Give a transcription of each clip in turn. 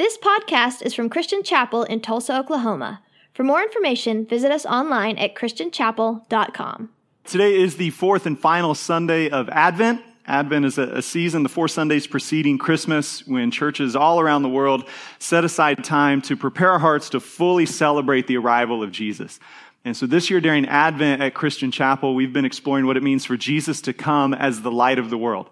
This podcast is from Christian Chapel in Tulsa, Oklahoma. For more information, visit us online at christianchapel.com. Today is the fourth and final Sunday of Advent. Advent is a, season, the four Sundays preceding Christmas, when churches all around the world set aside time to prepare our hearts to fully celebrate the arrival of Jesus. And so this year during Advent at Christian Chapel, we've been exploring what it means for Jesus to come as the light of the world.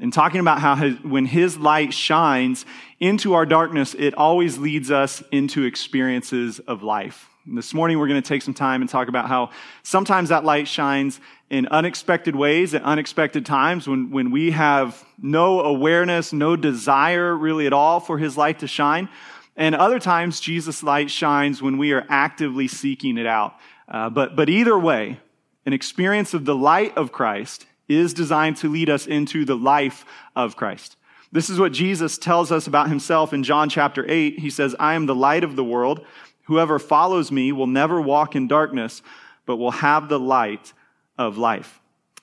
And talking about how his, when his light shines into our darkness, it always leads us into experiences of life. And this morning, we're going to take some time and talk about how sometimes that light shines in unexpected ways at unexpected times when, when we have no awareness, no desire really at all for his light to shine. And other times, Jesus' light shines when we are actively seeking it out. Uh, but, but either way, an experience of the light of Christ is designed to lead us into the life of Christ. This is what Jesus tells us about himself in John chapter 8. He says, I am the light of the world. Whoever follows me will never walk in darkness, but will have the light of life.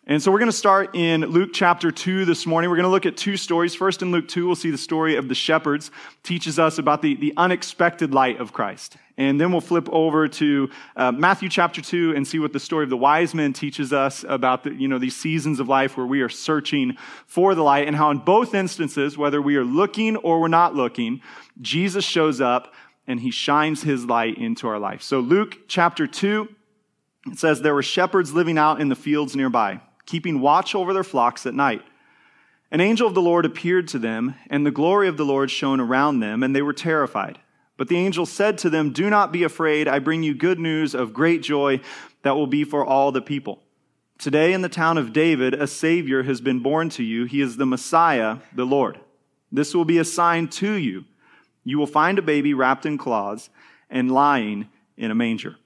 And so we're going to start in Luke chapter 2 this morning. We're going to look at two stories. First, in Luke 2, we'll see the story of the shepherds, teaches us about the, the unexpected light of Christ. And then we'll flip over to uh, Matthew chapter 2 and see what the story of the wise men teaches us about the, you know, these seasons of life where we are searching for the light and how in both instances, whether we are looking or we're not looking, Jesus shows up and he shines his light into our life. So Luke chapter 2, it says, There were shepherds living out in the fields nearby, keeping watch over their flocks at night. An angel of the Lord appeared to them, and the glory of the Lord shone around them, and they were terrified. But the angel said to them, Do not be afraid. I bring you good news of great joy that will be for all the people. Today in the town of David, a Savior has been born to you. He is the Messiah, the Lord. This will be a sign to you you will find a baby wrapped in cloths and lying in a manger.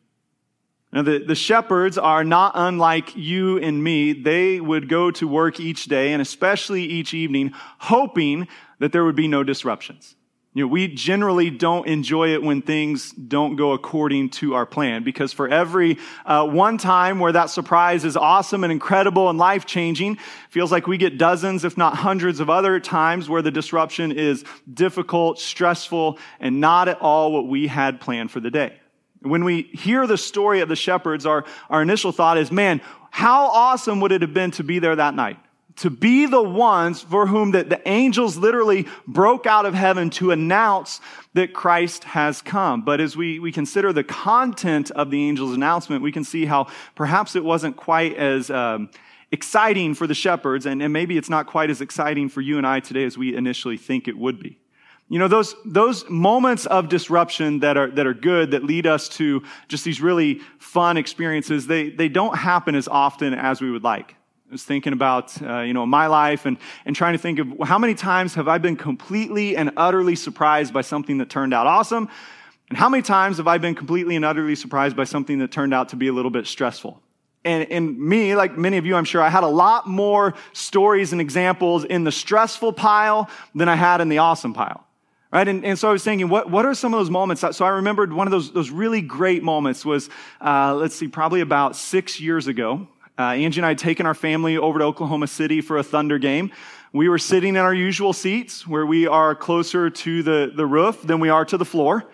Now, the, the shepherds are not unlike you and me. They would go to work each day and especially each evening, hoping that there would be no disruptions. You know, we generally don't enjoy it when things don't go according to our plan because for every uh, one time where that surprise is awesome and incredible and life changing, feels like we get dozens, if not hundreds of other times where the disruption is difficult, stressful, and not at all what we had planned for the day. When we hear the story of the shepherds, our, our initial thought is, man, how awesome would it have been to be there that night? to be the ones for whom the, the angels literally broke out of heaven to announce that Christ has come. But as we, we consider the content of the angel's announcement, we can see how perhaps it wasn't quite as um, exciting for the shepherds, and, and maybe it's not quite as exciting for you and I today as we initially think it would be. You know, those, those moments of disruption that are, that are good, that lead us to just these really fun experiences, they, they don't happen as often as we would like. I was thinking about, uh, you know, my life and, and trying to think of how many times have I been completely and utterly surprised by something that turned out awesome? And how many times have I been completely and utterly surprised by something that turned out to be a little bit stressful? And, and me, like many of you, I'm sure, I had a lot more stories and examples in the stressful pile than I had in the awesome pile. Right? And, and so I was thinking, what, what are some of those moments? So I remembered one of those, those really great moments was, uh, let's see, probably about six years ago. Uh, Angie and I had taken our family over to Oklahoma City for a Thunder game. We were sitting in our usual seats where we are closer to the, the roof than we are to the floor.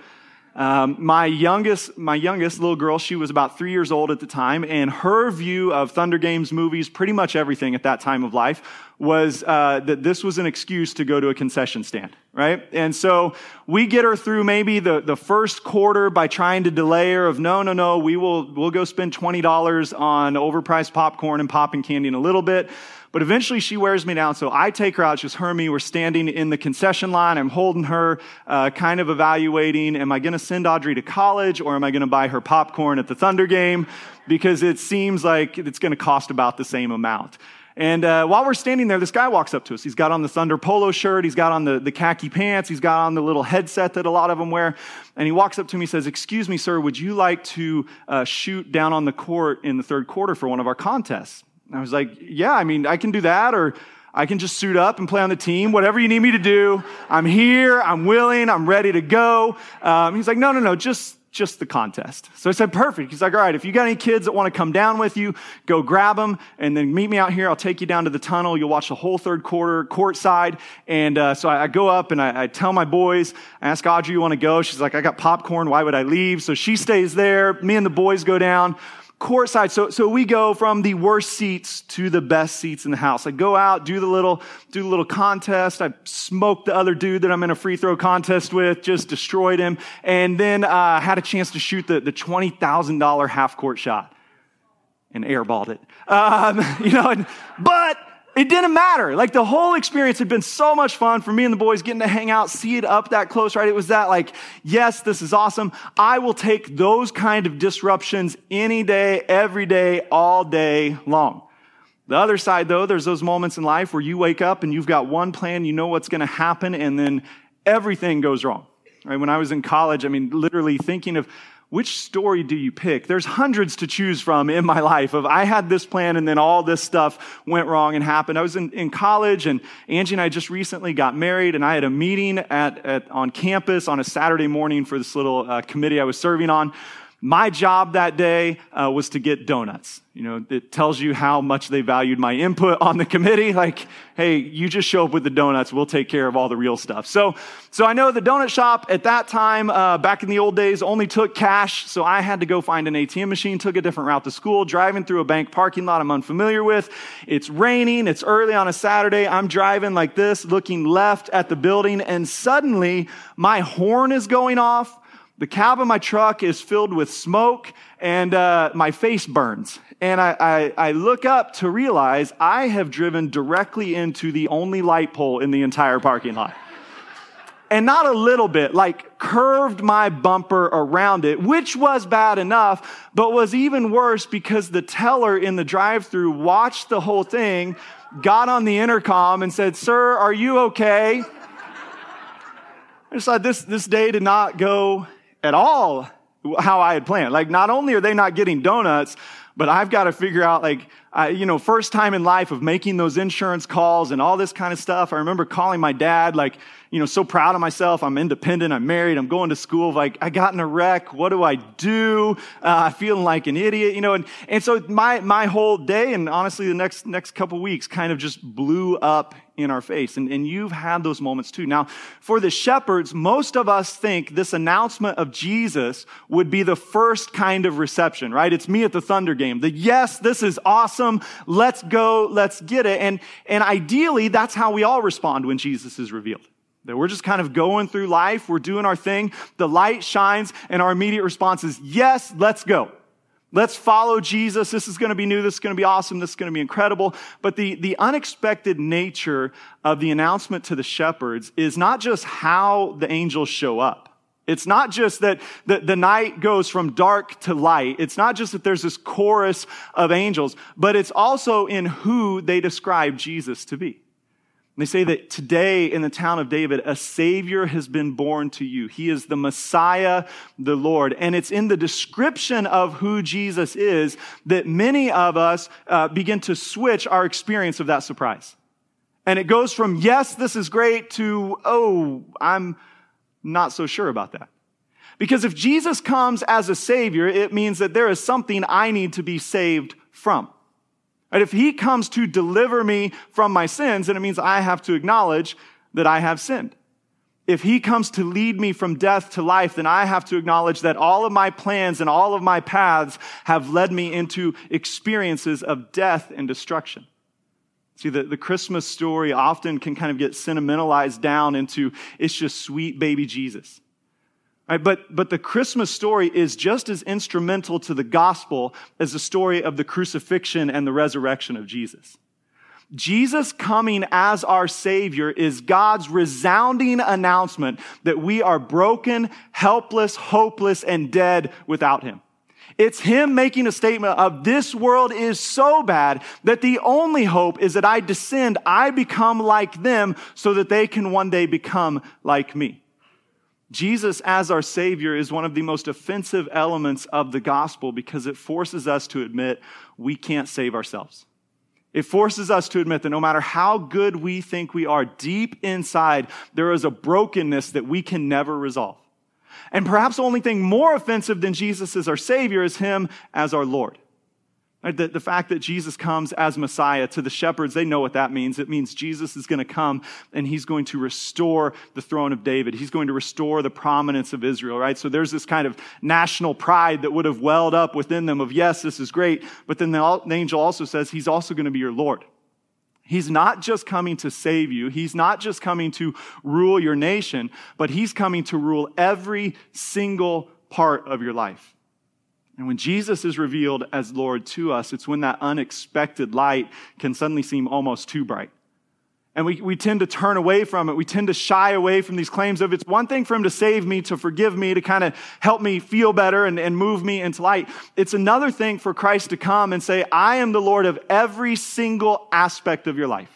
Um, my youngest, my youngest little girl, she was about three years old at the time, and her view of Thunder Games movies, pretty much everything at that time of life, was uh, that this was an excuse to go to a concession stand, right? And so we get her through maybe the, the first quarter by trying to delay her of no, no, no, we will we'll go spend twenty dollars on overpriced popcorn and popping candy in a little bit. But eventually she wears me down. So I take her out. just her and me. We're standing in the concession line. I'm holding her, uh, kind of evaluating, am I going to send Audrey to college or am I going to buy her popcorn at the Thunder game? Because it seems like it's going to cost about the same amount. And uh, while we're standing there, this guy walks up to us. He's got on the Thunder polo shirt. He's got on the, the khaki pants. He's got on the little headset that a lot of them wear. And he walks up to me and says, Excuse me, sir, would you like to uh, shoot down on the court in the third quarter for one of our contests? I was like, yeah, I mean, I can do that, or I can just suit up and play on the team, whatever you need me to do. I'm here, I'm willing, I'm ready to go. Um, he's like, no, no, no, just, just the contest. So I said, perfect. He's like, all right, if you got any kids that want to come down with you, go grab them and then meet me out here. I'll take you down to the tunnel. You'll watch the whole third quarter courtside. And uh, so I, I, go up and I, I, tell my boys, I ask Audrey, you want to go? She's like, I got popcorn. Why would I leave? So she stays there. Me and the boys go down courtside. So, so we go from the worst seats to the best seats in the house. I go out, do the little, do the little contest. I smoke the other dude that I'm in a free throw contest with, just destroyed him. And then, uh, had a chance to shoot the, the $20,000 half court shot and airballed it. Um, you know, but it didn't matter. Like the whole experience had been so much fun for me and the boys getting to hang out, see it up that close, right? It was that like, yes, this is awesome. I will take those kind of disruptions any day, every day, all day long. The other side though, there's those moments in life where you wake up and you've got one plan, you know what's going to happen, and then everything goes wrong. Right? When I was in college, I mean, literally thinking of which story do you pick? There's hundreds to choose from in my life of I had this plan and then all this stuff went wrong and happened. I was in, in college and Angie and I just recently got married and I had a meeting at, at on campus on a Saturday morning for this little uh, committee I was serving on my job that day uh, was to get donuts. You know, it tells you how much they valued my input on the committee. Like, hey, you just show up with the donuts. We'll take care of all the real stuff. So, so I know the donut shop at that time, uh, back in the old days, only took cash. So I had to go find an ATM machine, took a different route to school, driving through a bank parking lot I'm unfamiliar with. It's raining. It's early on a Saturday. I'm driving like this, looking left at the building. And suddenly my horn is going off the cab of my truck is filled with smoke and uh, my face burns. And I, I, I, look up to realize I have driven directly into the only light pole in the entire parking lot. And not a little bit, like curved my bumper around it, which was bad enough, but was even worse because the teller in the drive through watched the whole thing, got on the intercom and said, Sir, are you okay? I just thought this, this day did not go at all how I had planned. Like, not only are they not getting donuts, but I've got to figure out, like, I, you know, first time in life of making those insurance calls and all this kind of stuff. I remember calling my dad, like, you know, so proud of myself. I'm independent. I'm married. I'm going to school. Like, I got in a wreck. What do I do? Uh, feeling like an idiot, you know, and, and so my, my whole day and honestly the next, next couple weeks kind of just blew up in our face. And, and you've had those moments too. Now, for the shepherds, most of us think this announcement of Jesus would be the first kind of reception, right? It's me at the Thunder game. The yes, this is awesome. Let's go. Let's get it. And, and ideally, that's how we all respond when Jesus is revealed. That we're just kind of going through life. We're doing our thing. The light shines and our immediate response is, yes, let's go. Let's follow Jesus. This is going to be new. This is going to be awesome. This is going to be incredible. But the, the unexpected nature of the announcement to the shepherds is not just how the angels show up. It's not just that the, the night goes from dark to light. It's not just that there's this chorus of angels, but it's also in who they describe Jesus to be. They say that today in the town of David, a Savior has been born to you. He is the Messiah, the Lord. And it's in the description of who Jesus is that many of us uh, begin to switch our experience of that surprise. And it goes from, yes, this is great, to, oh, I'm not so sure about that. Because if Jesus comes as a Savior, it means that there is something I need to be saved from. And if he comes to deliver me from my sins, then it means I have to acknowledge that I have sinned. If he comes to lead me from death to life, then I have to acknowledge that all of my plans and all of my paths have led me into experiences of death and destruction. See, the, the Christmas story often can kind of get sentimentalized down into it's just sweet baby Jesus. Right, but, but the Christmas story is just as instrumental to the gospel as the story of the crucifixion and the resurrection of Jesus. Jesus coming as our Savior is God's resounding announcement that we are broken, helpless, hopeless, and dead without Him. It's Him making a statement of this world is so bad that the only hope is that I descend, I become like them so that they can one day become like me. Jesus as our Savior is one of the most offensive elements of the gospel because it forces us to admit we can't save ourselves. It forces us to admit that no matter how good we think we are, deep inside, there is a brokenness that we can never resolve. And perhaps the only thing more offensive than Jesus as our Savior is Him as our Lord. Right? The, the fact that Jesus comes as Messiah to the shepherds, they know what that means. It means Jesus is going to come and he's going to restore the throne of David. He's going to restore the prominence of Israel, right? So there's this kind of national pride that would have welled up within them of, yes, this is great. But then the, the angel also says he's also going to be your Lord. He's not just coming to save you. He's not just coming to rule your nation, but he's coming to rule every single part of your life. And when Jesus is revealed as Lord to us, it's when that unexpected light can suddenly seem almost too bright. And we, we tend to turn away from it. We tend to shy away from these claims of it's one thing for him to save me, to forgive me, to kind of help me feel better and, and move me into light. It's another thing for Christ to come and say, I am the Lord of every single aspect of your life.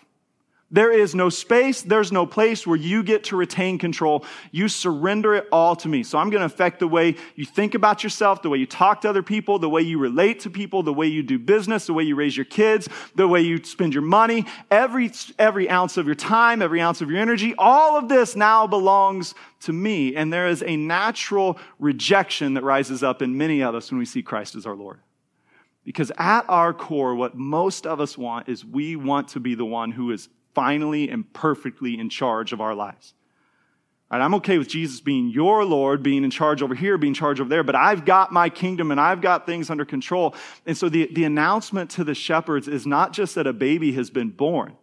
There is no space, there's no place where you get to retain control. You surrender it all to me. So I'm going to affect the way you think about yourself, the way you talk to other people, the way you relate to people, the way you do business, the way you raise your kids, the way you spend your money, every, every ounce of your time, every ounce of your energy. All of this now belongs to me. And there is a natural rejection that rises up in many of us when we see Christ as our Lord. Because at our core, what most of us want is we want to be the one who is finally and perfectly in charge of our lives. Right, I'm okay with Jesus being your Lord, being in charge over here, being in charge over there, but I've got my kingdom and I've got things under control. And so the, the announcement to the shepherds is not just that a baby has been born,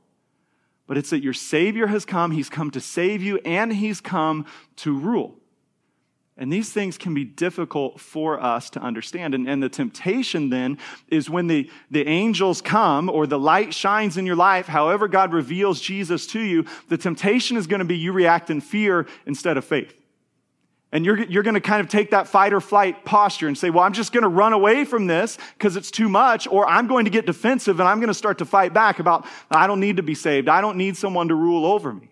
but it's that your Savior has come. He's come to save you and He's come to rule. And these things can be difficult for us to understand. And, and, the temptation then is when the, the angels come or the light shines in your life, however God reveals Jesus to you, the temptation is going to be you react in fear instead of faith. And you're, you're going to kind of take that fight or flight posture and say, well, I'm just going to run away from this because it's too much, or I'm going to get defensive and I'm going to start to fight back about, I don't need to be saved. I don't need someone to rule over me.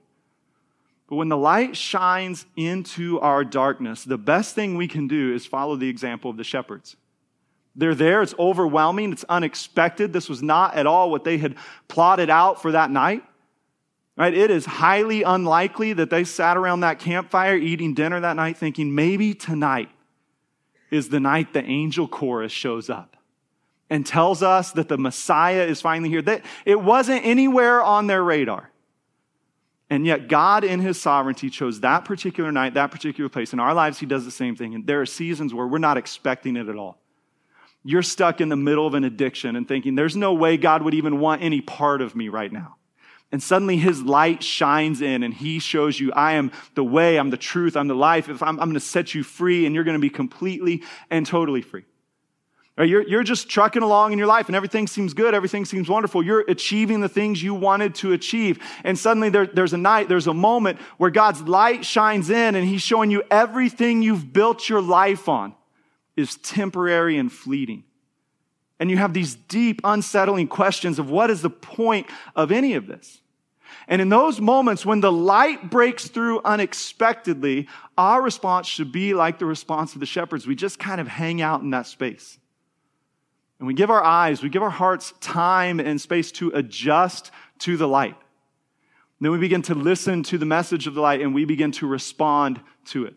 But when the light shines into our darkness, the best thing we can do is follow the example of the shepherds. They're there, it's overwhelming, it's unexpected. This was not at all what they had plotted out for that night. Right? It is highly unlikely that they sat around that campfire eating dinner that night thinking maybe tonight is the night the angel chorus shows up and tells us that the Messiah is finally here. That it wasn't anywhere on their radar. And yet, God, in His sovereignty, chose that particular night, that particular place. In our lives, He does the same thing. And there are seasons where we're not expecting it at all. You're stuck in the middle of an addiction and thinking, there's no way God would even want any part of me right now. And suddenly His light shines in and He shows you, I am the way, I'm the truth, I'm the life. If I'm, I'm going to set you free and you're going to be completely and totally free. You're, you're just trucking along in your life and everything seems good, everything seems wonderful. You're achieving the things you wanted to achieve. And suddenly there, there's a night, there's a moment where God's light shines in and He's showing you everything you've built your life on is temporary and fleeting. And you have these deep, unsettling questions of what is the point of any of this? And in those moments when the light breaks through unexpectedly, our response should be like the response of the shepherds. We just kind of hang out in that space. And we give our eyes, we give our hearts time and space to adjust to the light. then we begin to listen to the message of the light and we begin to respond to it.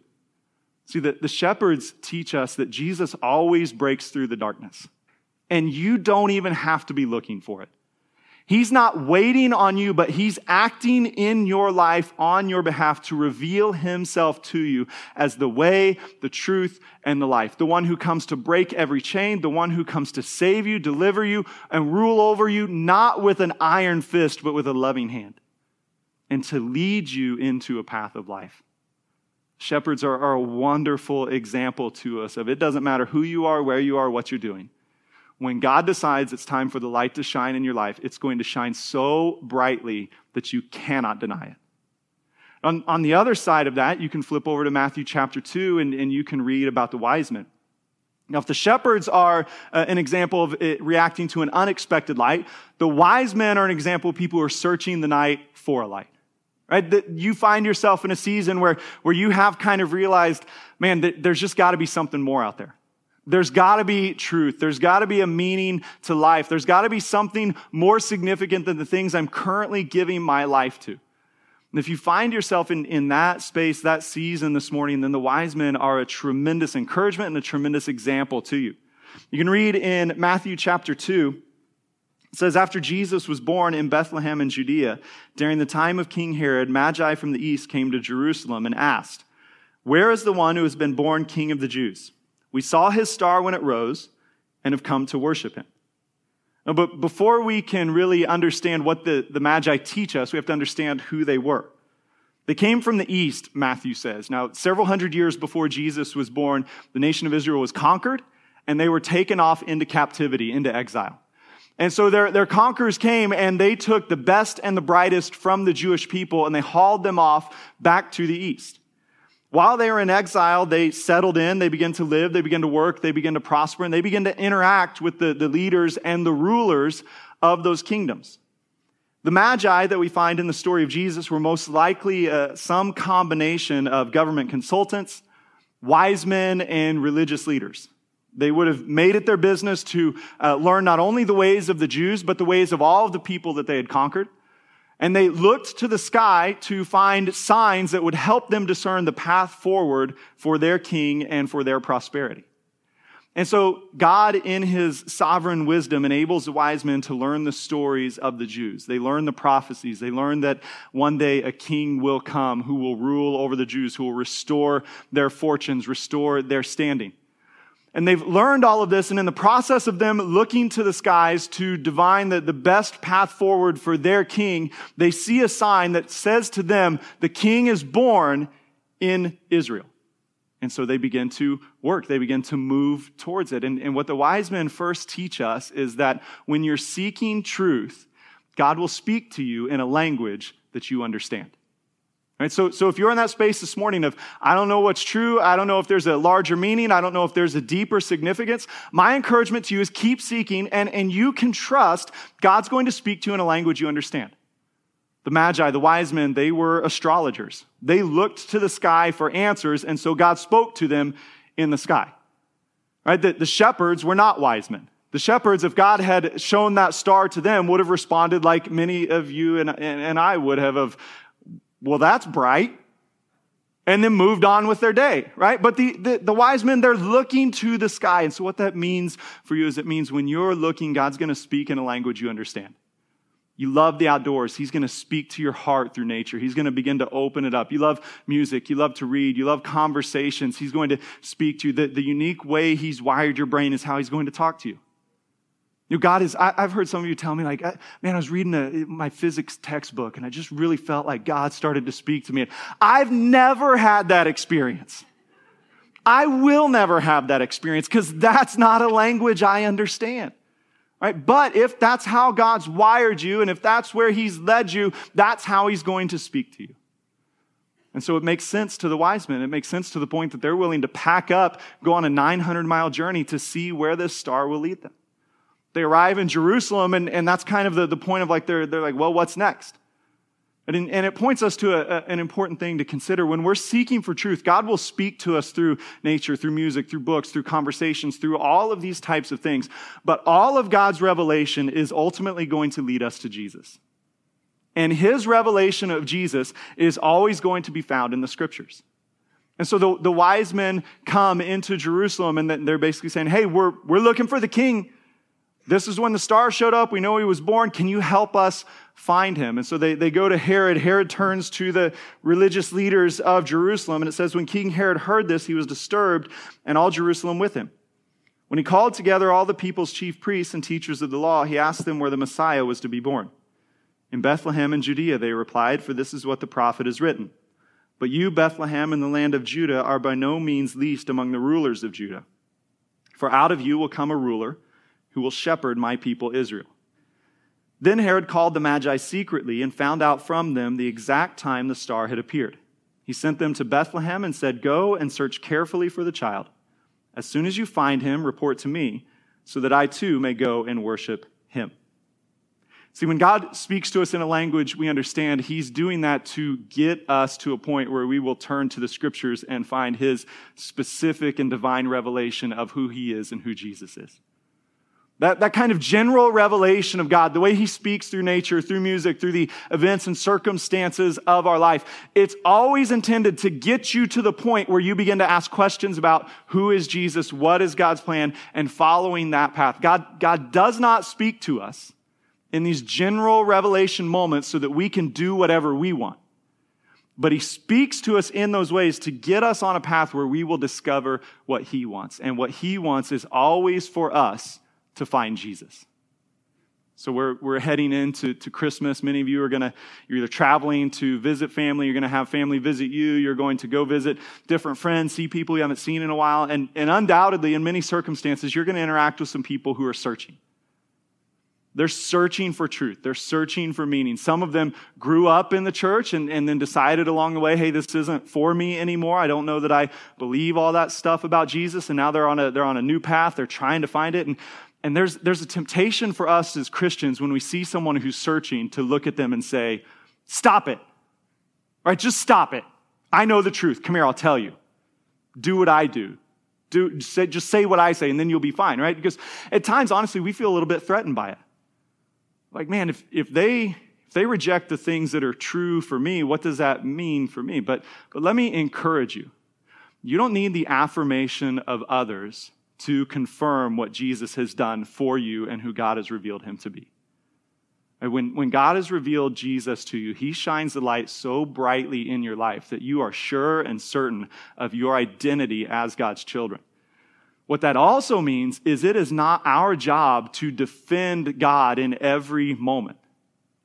See, the, the shepherds teach us that Jesus always breaks through the darkness. And you don't even have to be looking for it. He's not waiting on you, but he's acting in your life on your behalf to reveal himself to you as the way, the truth, and the life. The one who comes to break every chain, the one who comes to save you, deliver you, and rule over you, not with an iron fist, but with a loving hand, and to lead you into a path of life. Shepherds are, are a wonderful example to us of it doesn't matter who you are, where you are, what you're doing when God decides it's time for the light to shine in your life, it's going to shine so brightly that you cannot deny it. On, on the other side of that, you can flip over to Matthew chapter 2 and, and you can read about the wise men. Now, if the shepherds are uh, an example of reacting to an unexpected light, the wise men are an example of people who are searching the night for a light. Right? That you find yourself in a season where, where you have kind of realized, man, that there's just got to be something more out there. There's got to be truth. There's got to be a meaning to life. There's got to be something more significant than the things I'm currently giving my life to. And if you find yourself in, in that space, that season this morning, then the wise men are a tremendous encouragement and a tremendous example to you. You can read in Matthew chapter 2. It says, After Jesus was born in Bethlehem in Judea, during the time of King Herod, Magi from the east came to Jerusalem and asked, Where is the one who has been born king of the Jews? We saw his star when it rose and have come to worship him. But before we can really understand what the, the Magi teach us, we have to understand who they were. They came from the east, Matthew says. Now, several hundred years before Jesus was born, the nation of Israel was conquered and they were taken off into captivity, into exile. And so their, their conquerors came and they took the best and the brightest from the Jewish people and they hauled them off back to the east. While they were in exile, they settled in, they began to live, they began to work, they began to prosper, and they began to interact with the, the leaders and the rulers of those kingdoms. The Magi that we find in the story of Jesus were most likely uh, some combination of government consultants, wise men, and religious leaders. They would have made it their business to uh, learn not only the ways of the Jews, but the ways of all of the people that they had conquered. And they looked to the sky to find signs that would help them discern the path forward for their king and for their prosperity. And so God, in his sovereign wisdom, enables the wise men to learn the stories of the Jews. They learn the prophecies. They learn that one day a king will come who will rule over the Jews, who will restore their fortunes, restore their standing. And they've learned all of this, and in the process of them looking to the skies to divine the, the best path forward for their king, they see a sign that says to them, the king is born in Israel. And so they begin to work. They begin to move towards it. And, and what the wise men first teach us is that when you're seeking truth, God will speak to you in a language that you understand. Right? So, so if you're in that space this morning of, I don't know what's true, I don't know if there's a larger meaning, I don't know if there's a deeper significance, my encouragement to you is keep seeking and, and you can trust God's going to speak to you in a language you understand. The Magi, the wise men, they were astrologers. They looked to the sky for answers, and so God spoke to them in the sky. Right? The, the shepherds were not wise men. The shepherds, if God had shown that star to them, would have responded like many of you and, and, and I would have of, well, that's bright. And then moved on with their day, right? But the, the, the, wise men, they're looking to the sky. And so what that means for you is it means when you're looking, God's going to speak in a language you understand. You love the outdoors. He's going to speak to your heart through nature. He's going to begin to open it up. You love music. You love to read. You love conversations. He's going to speak to you. The, the unique way he's wired your brain is how he's going to talk to you. You know, God is, I, have heard some of you tell me, like, uh, man, I was reading a, my physics textbook and I just really felt like God started to speak to me. I've never had that experience. I will never have that experience because that's not a language I understand. Right? But if that's how God's wired you and if that's where He's led you, that's how He's going to speak to you. And so it makes sense to the wise men. It makes sense to the point that they're willing to pack up, go on a 900 mile journey to see where this star will lead them. They arrive in Jerusalem, and, and that's kind of the, the point of like, they're, they're like, well, what's next? And, in, and it points us to a, a, an important thing to consider. When we're seeking for truth, God will speak to us through nature, through music, through books, through conversations, through all of these types of things. But all of God's revelation is ultimately going to lead us to Jesus. And his revelation of Jesus is always going to be found in the scriptures. And so the, the wise men come into Jerusalem and they're basically saying, Hey, we're, we're looking for the king. This is when the star showed up. We know he was born. Can you help us find him? And so they, they go to Herod. Herod turns to the religious leaders of Jerusalem. And it says, when King Herod heard this, he was disturbed, and all Jerusalem with him. When he called together all the people's chief priests and teachers of the law, he asked them where the Messiah was to be born. In Bethlehem in Judea, they replied, for this is what the prophet has written. But you, Bethlehem, in the land of Judah, are by no means least among the rulers of Judah. For out of you will come a ruler who will shepherd my people Israel. Then Herod called the Magi secretly and found out from them the exact time the star had appeared. He sent them to Bethlehem and said, Go and search carefully for the child. As soon as you find him, report to me, so that I too may go and worship him. See, when God speaks to us in a language we understand, He's doing that to get us to a point where we will turn to the scriptures and find His specific and divine revelation of who He is and who Jesus is. That, that kind of general revelation of God, the way He speaks through nature, through music, through the events and circumstances of our life, it's always intended to get you to the point where you begin to ask questions about who is Jesus, what is God's plan, and following that path. God, God does not speak to us in these general revelation moments so that we can do whatever we want. But he speaks to us in those ways to get us on a path where we will discover what he wants. And what he wants is always for us to find Jesus. So we're, we're heading into to Christmas. Many of you are going to, you're either traveling to visit family, you're going to have family visit you, you're going to go visit different friends, see people you haven't seen in a while. And, and undoubtedly, in many circumstances, you're going to interact with some people who are searching. They're searching for truth. They're searching for meaning. Some of them grew up in the church and, and then decided along the way, hey, this isn't for me anymore. I don't know that I believe all that stuff about Jesus. And now they're on a, they're on a new path. They're trying to find it. And, and there's, there's a temptation for us as Christians when we see someone who's searching to look at them and say, stop it. Right? Just stop it. I know the truth. Come here, I'll tell you. Do what I do. Do, say, just say what I say and then you'll be fine, right? Because at times, honestly, we feel a little bit threatened by it. Like, man, if, if they if they reject the things that are true for me, what does that mean for me? But, but let me encourage you. You don't need the affirmation of others to confirm what Jesus has done for you and who God has revealed him to be. When, when God has revealed Jesus to you, he shines the light so brightly in your life that you are sure and certain of your identity as God's children. What that also means is it is not our job to defend God in every moment.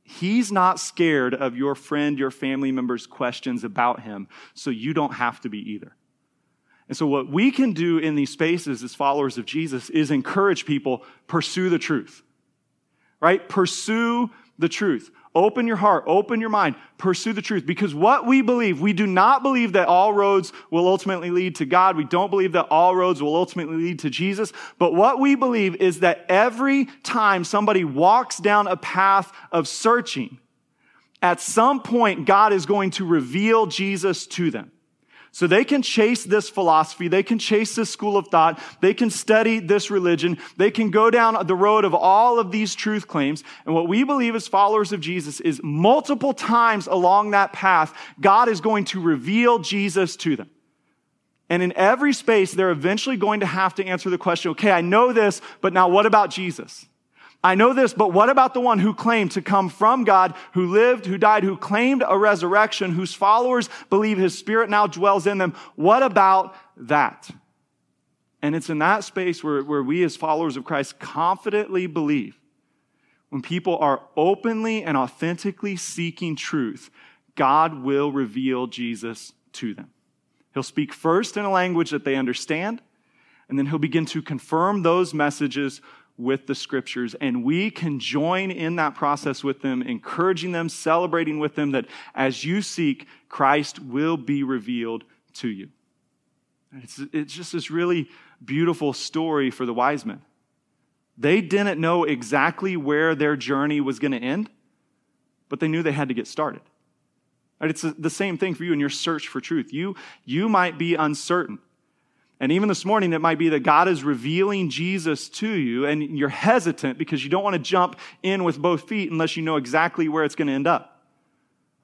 He's not scared of your friend, your family member's questions about him, so you don't have to be either. And so, what we can do in these spaces as followers of Jesus is encourage people pursue the truth, right? Pursue the truth. Open your heart, open your mind, pursue the truth. Because what we believe, we do not believe that all roads will ultimately lead to God. We don't believe that all roads will ultimately lead to Jesus. But what we believe is that every time somebody walks down a path of searching, at some point, God is going to reveal Jesus to them. So they can chase this philosophy. They can chase this school of thought. They can study this religion. They can go down the road of all of these truth claims. And what we believe as followers of Jesus is multiple times along that path, God is going to reveal Jesus to them. And in every space, they're eventually going to have to answer the question, okay, I know this, but now what about Jesus? I know this, but what about the one who claimed to come from God, who lived, who died, who claimed a resurrection, whose followers believe his spirit now dwells in them? What about that? And it's in that space where, where we as followers of Christ confidently believe when people are openly and authentically seeking truth, God will reveal Jesus to them. He'll speak first in a language that they understand, and then he'll begin to confirm those messages with the scriptures, and we can join in that process with them, encouraging them, celebrating with them that as you seek, Christ will be revealed to you. It's, it's just this really beautiful story for the wise men. They didn't know exactly where their journey was going to end, but they knew they had to get started. It's the same thing for you in your search for truth. You, you might be uncertain. And even this morning, it might be that God is revealing Jesus to you and you're hesitant because you don't want to jump in with both feet unless you know exactly where it's going to end up.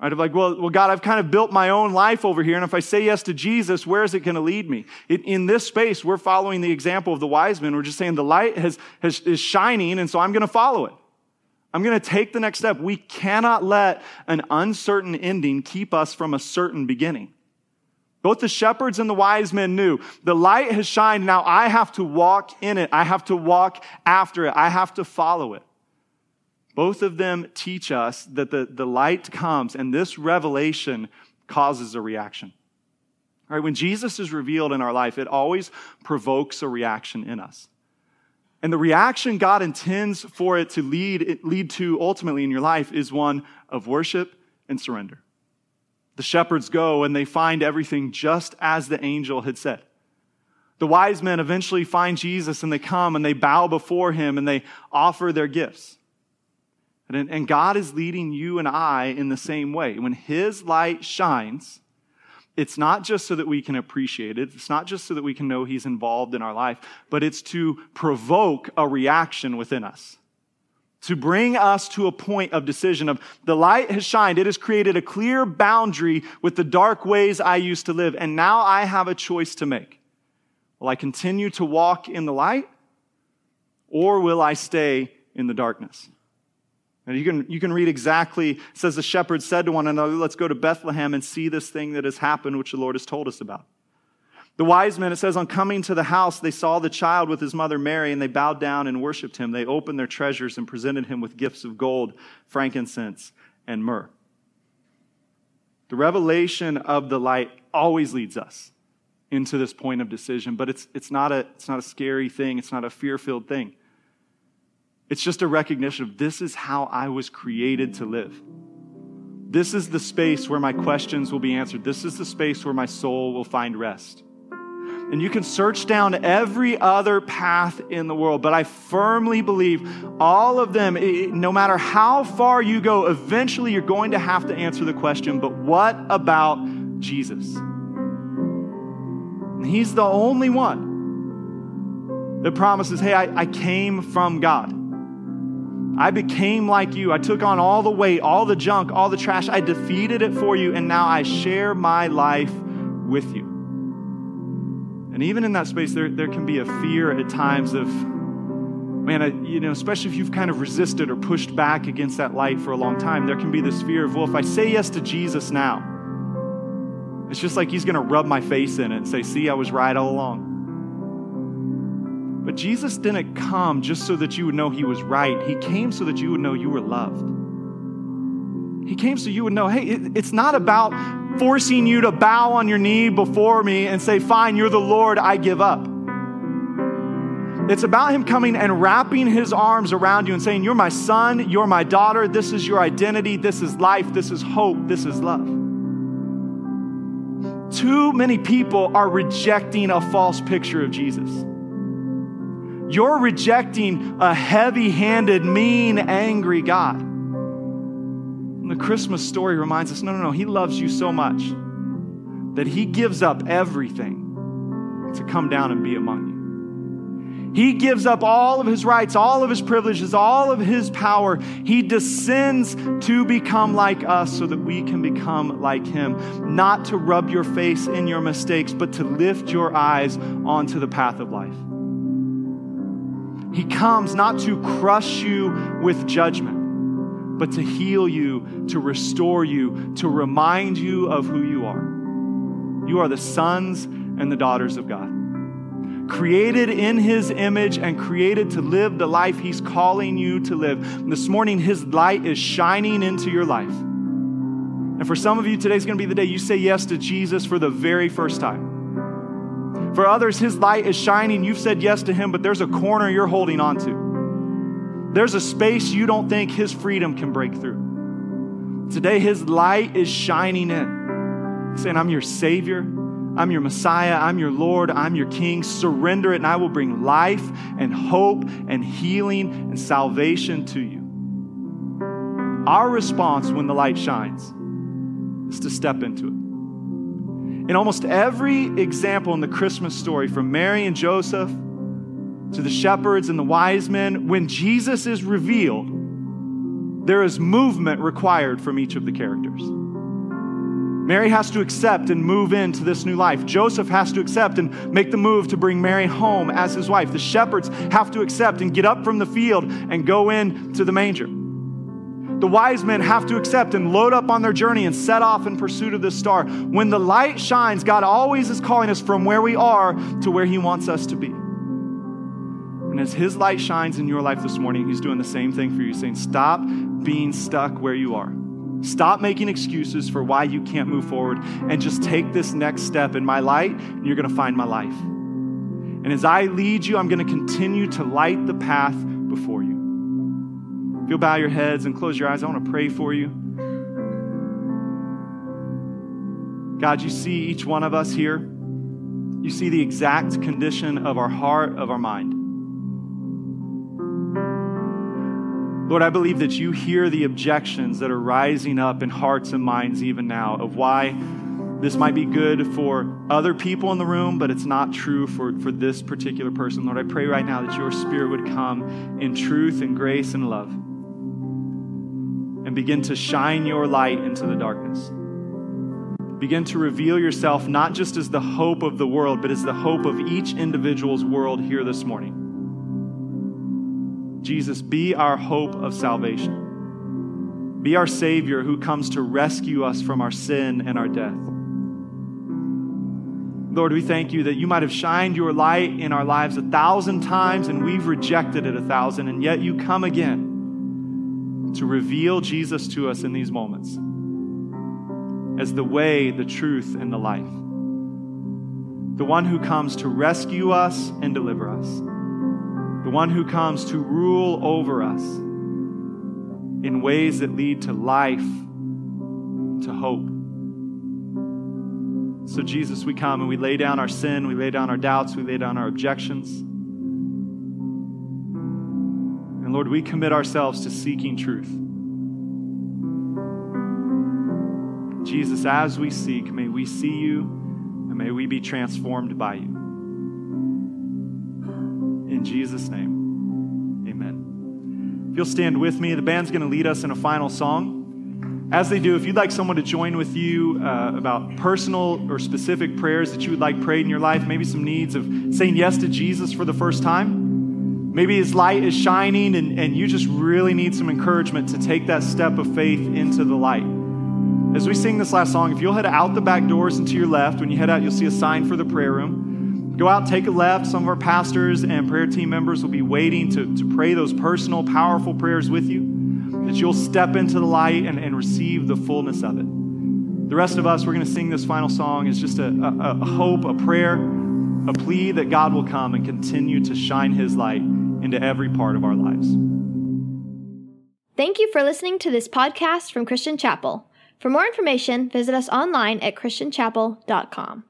Right? Of like, well, well, God, I've kind of built my own life over here. And if I say yes to Jesus, where is it going to lead me? It, in this space, we're following the example of the wise men. We're just saying the light has, has, is shining. And so I'm going to follow it. I'm going to take the next step. We cannot let an uncertain ending keep us from a certain beginning. Both the shepherds and the wise men knew the light has shined. Now I have to walk in it. I have to walk after it. I have to follow it. Both of them teach us that the, the light comes and this revelation causes a reaction. All right, when Jesus is revealed in our life, it always provokes a reaction in us. And the reaction God intends for it to lead, lead to ultimately in your life is one of worship and surrender. The shepherds go and they find everything just as the angel had said. The wise men eventually find Jesus and they come and they bow before him and they offer their gifts. And, and God is leading you and I in the same way. When his light shines, it's not just so that we can appreciate it. It's not just so that we can know He's involved in our life, but it's to provoke a reaction within us. To bring us to a point of decision of the light has shined. It has created a clear boundary with the dark ways I used to live. And now I have a choice to make. Will I continue to walk in the light or will I stay in the darkness? And you can, you can read exactly, says the shepherds said to one another, let's go to Bethlehem and see this thing that has happened, which the Lord has told us about. The wise men, it says, on coming to the house, they saw the child with his mother Mary, and they bowed down and worshiped him. They opened their treasures and presented him with gifts of gold, frankincense, and myrrh. The revelation of the light always leads us into this point of decision, but it's, it's, not, a, it's not a scary thing, it's not a fear filled thing. It's just a recognition of this is how I was created to live. This is the space where my questions will be answered. This is the space where my soul will find rest. And you can search down every other path in the world, but I firmly believe all of them, no matter how far you go, eventually you're going to have to answer the question but what about Jesus? He's the only one that promises, hey, I, I came from God. I became like you. I took on all the weight, all the junk, all the trash. I defeated it for you, and now I share my life with you. And even in that space, there, there can be a fear at times of, man, I, you know, especially if you've kind of resisted or pushed back against that light for a long time, there can be this fear of, well, if I say yes to Jesus now, it's just like he's going to rub my face in it and say, see, I was right all along. But Jesus didn't come just so that you would know he was right. He came so that you would know you were loved. He came so you would know, hey, it, it's not about forcing you to bow on your knee before me and say, fine, you're the Lord, I give up. It's about him coming and wrapping his arms around you and saying, You're my son, you're my daughter, this is your identity, this is life, this is hope, this is love. Too many people are rejecting a false picture of Jesus. You're rejecting a heavy handed, mean, angry God. And the Christmas story reminds us no, no, no, He loves you so much that He gives up everything to come down and be among you. He gives up all of his rights, all of his privileges, all of his power. He descends to become like us so that we can become like him. Not to rub your face in your mistakes, but to lift your eyes onto the path of life. He comes not to crush you with judgment, but to heal you, to restore you, to remind you of who you are. You are the sons and the daughters of God. Created in His image and created to live the life He's calling you to live. And this morning, His light is shining into your life. And for some of you, today's going to be the day you say yes to Jesus for the very first time. For others, His light is shining. You've said yes to Him, but there's a corner you're holding on to. There's a space you don't think His freedom can break through. Today, His light is shining in, saying, I'm your Savior. I'm your Messiah. I'm your Lord. I'm your King. Surrender it, and I will bring life and hope and healing and salvation to you. Our response when the light shines is to step into it. In almost every example in the Christmas story, from Mary and Joseph to the shepherds and the wise men, when Jesus is revealed, there is movement required from each of the characters. Mary has to accept and move into this new life. Joseph has to accept and make the move to bring Mary home as his wife. The shepherds have to accept and get up from the field and go in to the manger the wise men have to accept and load up on their journey and set off in pursuit of this star. When the light shines, God always is calling us from where we are to where He wants us to be. And as His light shines in your life this morning, He's doing the same thing for you, saying, Stop being stuck where you are. Stop making excuses for why you can't move forward and just take this next step in my light, and you're going to find my life. And as I lead you, I'm going to continue to light the path before you. If you'll bow your heads and close your eyes, I want to pray for you. God, you see each one of us here. You see the exact condition of our heart, of our mind. Lord, I believe that you hear the objections that are rising up in hearts and minds even now of why This might be good for other people in the room, but it's not true for, for this particular person. Lord, I pray right now that your spirit would come in truth and grace and love and begin to shine your light into the darkness. Begin to reveal yourself not just as the hope of the world, but as the hope of each individual's world here this morning. Jesus, be our hope of salvation. Be our Savior who comes to rescue us from our sin and our death. Lord, we thank you that you might have shined your light in our lives a thousand times and we've rejected it a thousand, and yet you come again to reveal Jesus to us in these moments as the way, the truth, and the life. The one who comes to rescue us and deliver us. The one who comes to rule over us in ways that lead to life, to hope. So, Jesus, we come and we lay down our sin, we lay down our doubts, we lay down our objections. And Lord, we commit ourselves to seeking truth. Jesus, as we seek, may we see you and may we be transformed by you. In Jesus' name, amen. If you'll stand with me, the band's going to lead us in a final song. As they do, if you'd like someone to join with you uh, about personal or specific prayers that you would like prayed in your life, maybe some needs of saying yes to Jesus for the first time, maybe his light is shining and, and you just really need some encouragement to take that step of faith into the light as we sing this last song, if you'll head out the back doors and to your left, when you head out, you'll see a sign for the prayer room. Go out, take a left. Some of our pastors and prayer team members will be waiting to, to pray those personal, powerful prayers with you, that you'll step into the light and, and receive the fullness of it. The rest of us, we're going to sing this final song It's just a, a, a hope, a prayer, a plea that God will come and continue to shine his light into every part of our lives. Thank you for listening to this podcast from Christian Chapel. For more information, visit us online at christianchapel.com.